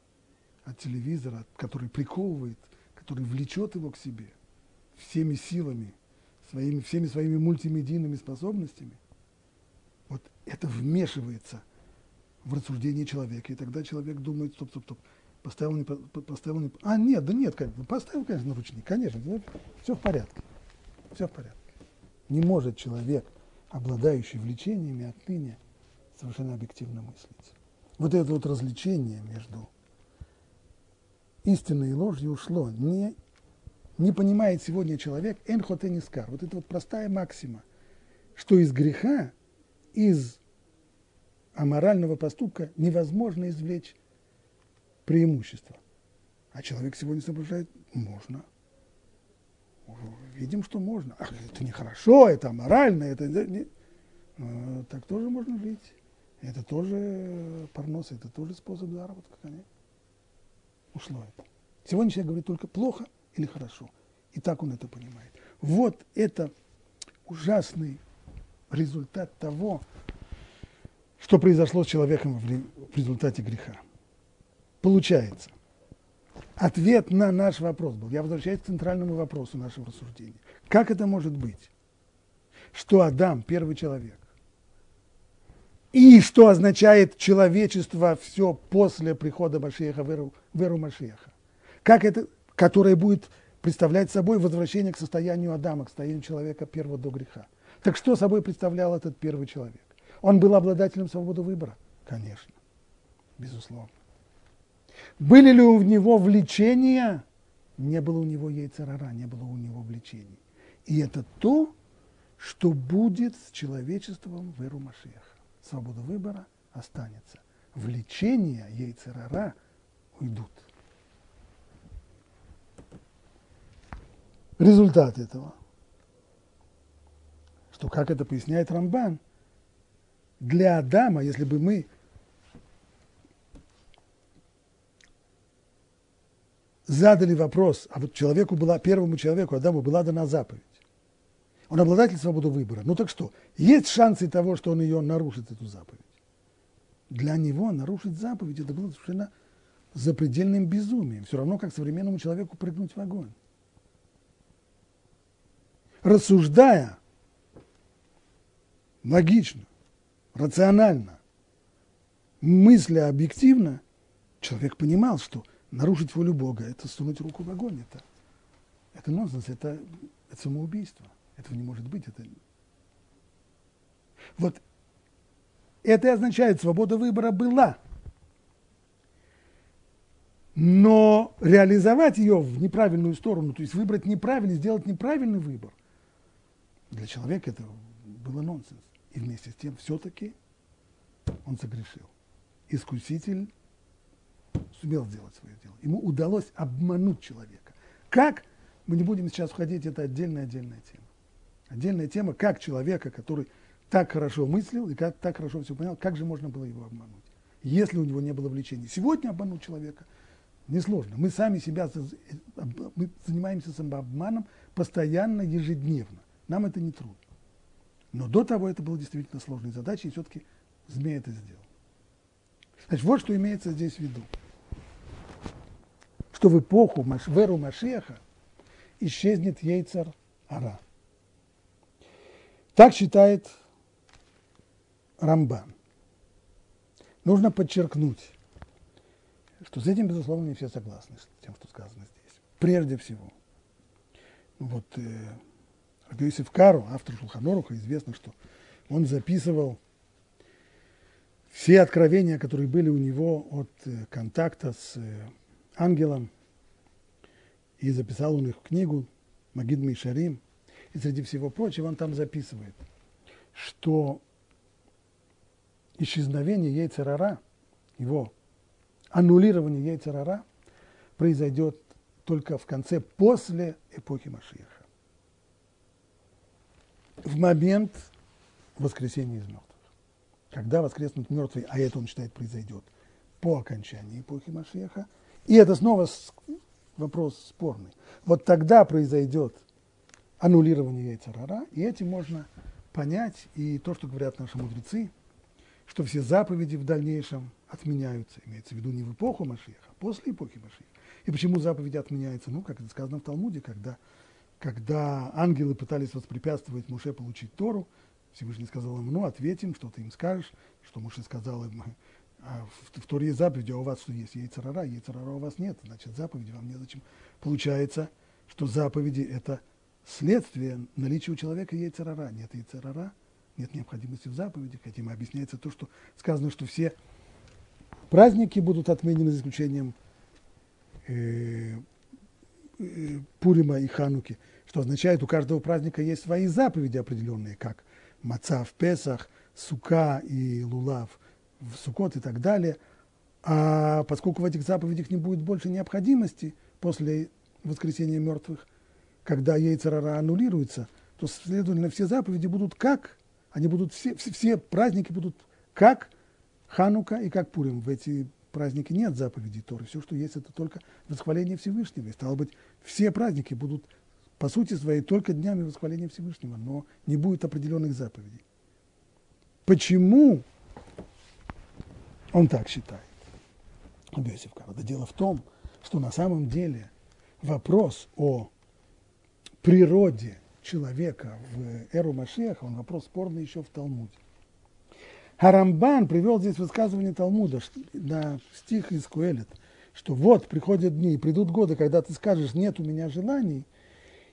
A: от телевизора, который приковывает, который влечет его к себе всеми силами, своими, всеми своими мультимедийными способностями, вот это вмешивается в рассуждение человека. И тогда человек думает, стоп, стоп, стоп, поставил, не поставил, не А, нет, да нет, конечно, поставил, конечно, на ручник, конечно, все в порядке, все в порядке. Не может человек, обладающий влечениями, отныне совершенно объективно мыслить. Вот это вот развлечение между истиной и ложью ушло. Не, не понимает сегодня человек энхотенискар. Вот это вот простая максима, что из греха, из аморального поступка невозможно извлечь преимущество. А человек сегодня соображает, можно. Видим, что можно. Ах, это нехорошо, это аморально, это... Не... А, так тоже можно жить. Это тоже парнос, это тоже способ заработка, конечно ушло это. Сегодня человек говорит только плохо или хорошо. И так он это понимает. Вот это ужасный результат того, что произошло с человеком в результате греха. Получается, ответ на наш вопрос был, я возвращаюсь к центральному вопросу нашего рассуждения. Как это может быть, что Адам, первый человек, и что означает человечество все после прихода Машеха в эру, в эру Машеха. Как это, которое будет представлять собой возвращение к состоянию Адама, к состоянию человека первого до греха. Так что собой представлял этот первый человек? Он был обладателем свободы выбора? Конечно, безусловно. Были ли у него влечения? Не было у него яйцерара, не было у него влечений. И это то, что будет с человечеством в эру Машеха свобода выбора останется. Влечения яйцерара уйдут. Результат этого, что, как это поясняет Рамбан, для Адама, если бы мы задали вопрос, а вот человеку была, первому человеку, Адаму была дана заповедь, он обладатель свободы выбора. Ну так что, есть шансы того, что он ее нарушит, эту заповедь. Для него нарушить заповедь это было совершенно запредельным безумием. Все равно, как современному человеку прыгнуть в огонь. Рассуждая логично, рационально, мысля объективно, человек понимал, что нарушить волю Бога – это сунуть руку в огонь. Это, это нонсенс, это, это самоубийство. Этого не может быть. Это... Вот это и означает, свобода выбора была. Но реализовать ее в неправильную сторону, то есть выбрать неправильный, сделать неправильный выбор, Для человека это было нонсенс. И вместе с тем все-таки он согрешил. Искуситель сумел сделать свое дело. Ему удалось обмануть человека. Как? Мы не будем сейчас входить, это отдельная-отдельная тема. Отдельная тема, как человека, который так хорошо мыслил и как, так хорошо все понял, как же можно было его обмануть, если у него не было влечения. Сегодня обмануть человека несложно. Мы сами себя, мы занимаемся самообманом постоянно, ежедневно. Нам это не трудно. Но до того это было действительно сложной задачей, и все-таки змей это сделал. Значит, вот что имеется здесь в виду. Что в эпоху в эру Машеха исчезнет яйцер Ара. Так считает Рамбан. Нужно подчеркнуть, что с этим, безусловно, не все согласны, с тем, что сказано здесь. Прежде всего, вот э, Рабиосиф Кару, автор Шулханоруха, известно, что он записывал все откровения, которые были у него от э, контакта с э, ангелом, и записал он их в книгу Магид Мишарим. И среди всего прочего он там записывает, что исчезновение яйцерара, его аннулирование яйцерара произойдет только в конце, после эпохи Машиеха. В момент воскресения из мертвых. Когда воскреснут мертвые, а это он считает произойдет по окончании эпохи Машеха. И это снова вопрос спорный. Вот тогда произойдет аннулирование яйца и этим можно понять и то, что говорят наши мудрецы, что все заповеди в дальнейшем отменяются. Имеется в виду не в эпоху Машеха, а после эпохи Машеха. И почему заповеди отменяются? Ну, как это сказано в Талмуде, когда, когда ангелы пытались воспрепятствовать Муше получить Тору, Всевышний сказал им, ну, ответим, что ты им скажешь, что Муше сказал им, а в, в Торе заповеди, а у вас что есть? Яйцерара, яйцерара у вас нет, значит, заповеди вам незачем. Получается, что заповеди – это следствие наличия у человека яйцерара. Нет яйцерара, нет необходимости в заповедях. Этим объясняется то, что сказано, что все праздники будут отменены за исключением э, э, Пурима и Хануки, что означает, у каждого праздника есть свои заповеди определенные, как маца в Песах, сука и лулав в Сукот и так далее. А поскольку в этих заповедях не будет больше необходимости после воскресения мертвых, когда яйцерара аннулируется, то, следовательно, все заповеди будут как, они будут, все, все, все праздники будут как Ханука и как Пурим. В эти праздники нет заповедей Торы. Все, что есть, это только восхваление Всевышнего. И, стало быть, все праздники будут, по сути своей, только днями восхваления Всевышнего, но не будет определенных заповедей. Почему он так считает? Абиосиф Карада. Дело в том, что на самом деле вопрос о природе человека в эру Машеха, он вопрос спорный еще в Талмуде. Харамбан привел здесь высказывание Талмуда на стих из Куэлет, что вот приходят дни, придут годы, когда ты скажешь, нет у меня желаний,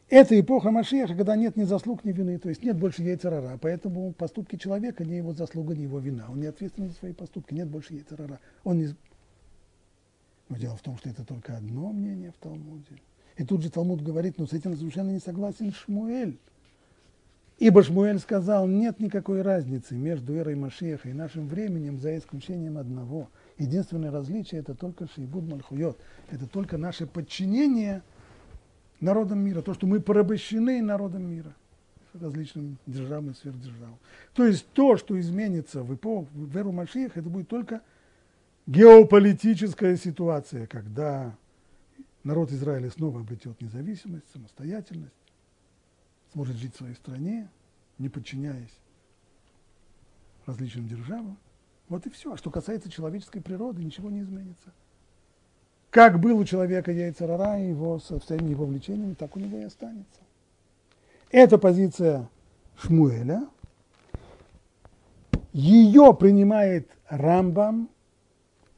A: это эпоха Машеха, когда нет ни заслуг, ни вины, то есть нет больше яйцерара, поэтому поступки человека не его заслуга, не его вина, он не ответственен за свои поступки, нет больше яйцерара, он не... Но дело в том, что это только одно мнение в Талмуде. И тут же Талмуд говорит, ну с этим совершенно не согласен Шмуэль. Ибо Шмуэль сказал, нет никакой разницы между эрой Машеха и нашим временем, за исключением одного. Единственное различие – это только Шейбуд Мальхуйот. Это только наше подчинение народам мира, то, что мы порабощены народом мира, различным державам и сверхдержавам. То есть то, что изменится в эпоху, в эру Машеха, это будет только геополитическая ситуация, когда народ Израиля снова обретет независимость, самостоятельность, сможет жить в своей стране, не подчиняясь различным державам. Вот и все. А что касается человеческой природы, ничего не изменится. Как был у человека яйцерара, его, со всеми его влечениями, так у него и останется. Это позиция Шмуэля. Ее принимает Рамбам,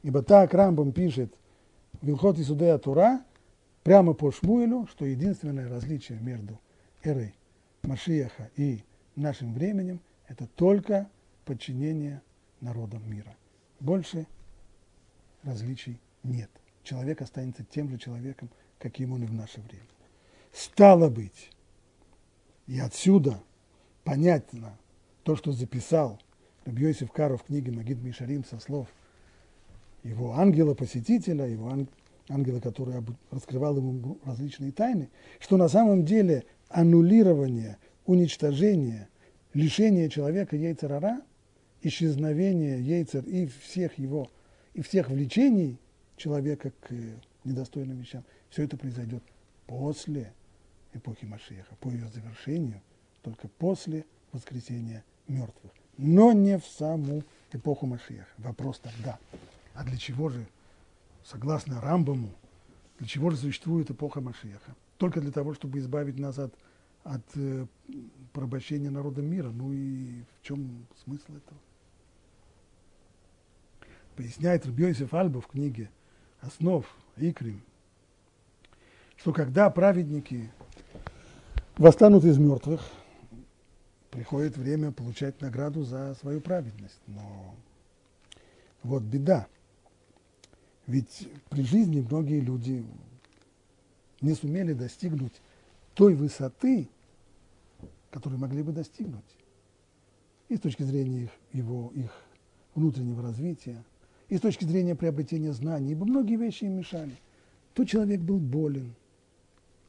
A: ибо так Рамбам пишет в Вилхот и Судея Тура, прямо по Шмуэлю, что единственное различие между эрой Машиаха и нашим временем – это только подчинение народам мира. Больше различий нет. Человек останется тем же человеком, каким он и в наше время. Стало быть, и отсюда понятно то, что записал Рабьёсиф Кару в книге Магид Мишарим со слов его ангела-посетителя, его ангела, который раскрывал ему различные тайны, что на самом деле аннулирование, уничтожение, лишение человека яйцерара, исчезновение яйцер и всех его, и всех влечений человека к недостойным вещам, все это произойдет после эпохи Машеха, по ее завершению, только после воскресения мертвых, но не в саму эпоху Машеха. Вопрос тогда, а для чего же, согласно Рамбаму, для чего же существует эпоха Машеха? Только для того, чтобы избавить нас от, от э, порабощения народа мира. Ну и в чем смысл этого? Поясняет Рабьёйсеф Альба в книге «Основ Икрим», что когда праведники восстанут из мертвых, приходит время получать награду за свою праведность. Но вот беда. Ведь при жизни многие люди не сумели достигнуть той высоты, которую могли бы достигнуть. И с точки зрения их, его, их внутреннего развития, и с точки зрения приобретения знаний, ибо многие вещи им мешали. То человек был болен.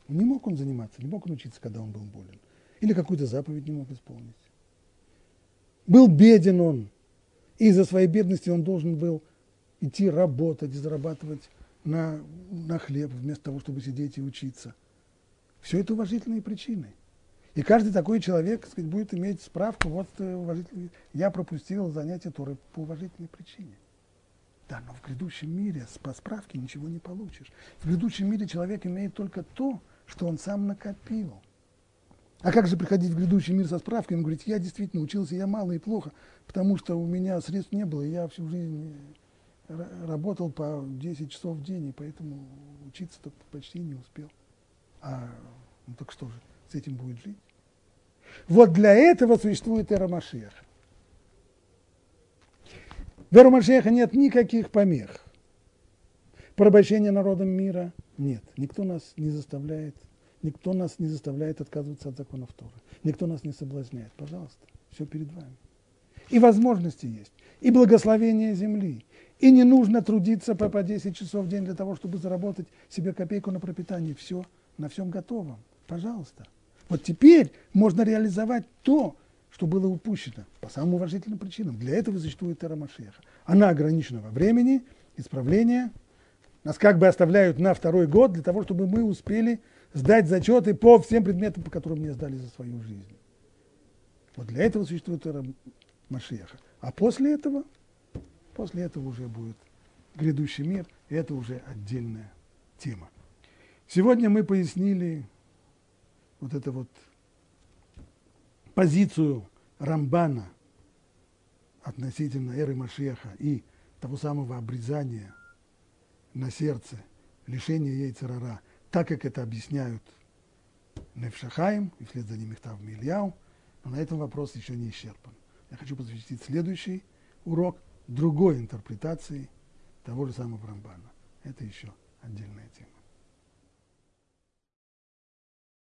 A: Не мог он заниматься, не мог он учиться, когда он был болен. Или какую-то заповедь не мог исполнить. Был беден он, и из-за своей бедности он должен был идти работать и зарабатывать на, на хлеб, вместо того, чтобы сидеть и учиться. Все это уважительные причины. И каждый такой человек сказать, будет иметь справку, вот э, уважительный, я пропустил занятие Торы по уважительной причине. Да, но в грядущем мире по справке ничего не получишь. В грядущем мире человек имеет только то, что он сам накопил. А как же приходить в грядущий мир со справкой и говорить, я действительно учился, я мало и плохо, потому что у меня средств не было, и я всю жизнь работал по 10 часов в день, и поэтому учиться-то почти не успел. А ну так что же, с этим будет жить? Вот для этого существует эра Машеха. В эру нет никаких помех. Порабощения народом мира нет. Никто нас не заставляет Никто нас не заставляет отказываться от законов Тора. Никто нас не соблазняет. Пожалуйста, все перед вами. И возможности есть, и благословение земли. И не нужно трудиться по, по 10 часов в день для того, чтобы заработать себе копейку на пропитание. Все на всем готово. Пожалуйста. Вот теперь можно реализовать то, что было упущено по самым уважительным причинам. Для этого существует Машеха. Она ограничена во времени, исправления. Нас как бы оставляют на второй год для того, чтобы мы успели сдать зачеты по всем предметам, по которым мне сдали за свою жизнь. Вот для этого существует эра. А после этого, после этого уже будет грядущий мир, и это уже отдельная тема. Сегодня мы пояснили вот эту вот позицию Рамбана относительно эры Машеха и того самого обрезания на сердце, лишения яйца рара – так как это объясняют Невшахаем, и вслед за ним Мехтав Мильяу, но на этом вопрос еще не исчерпан. Я хочу посвятить следующий урок другой интерпретации того же самого Рамбана. Это еще отдельная тема.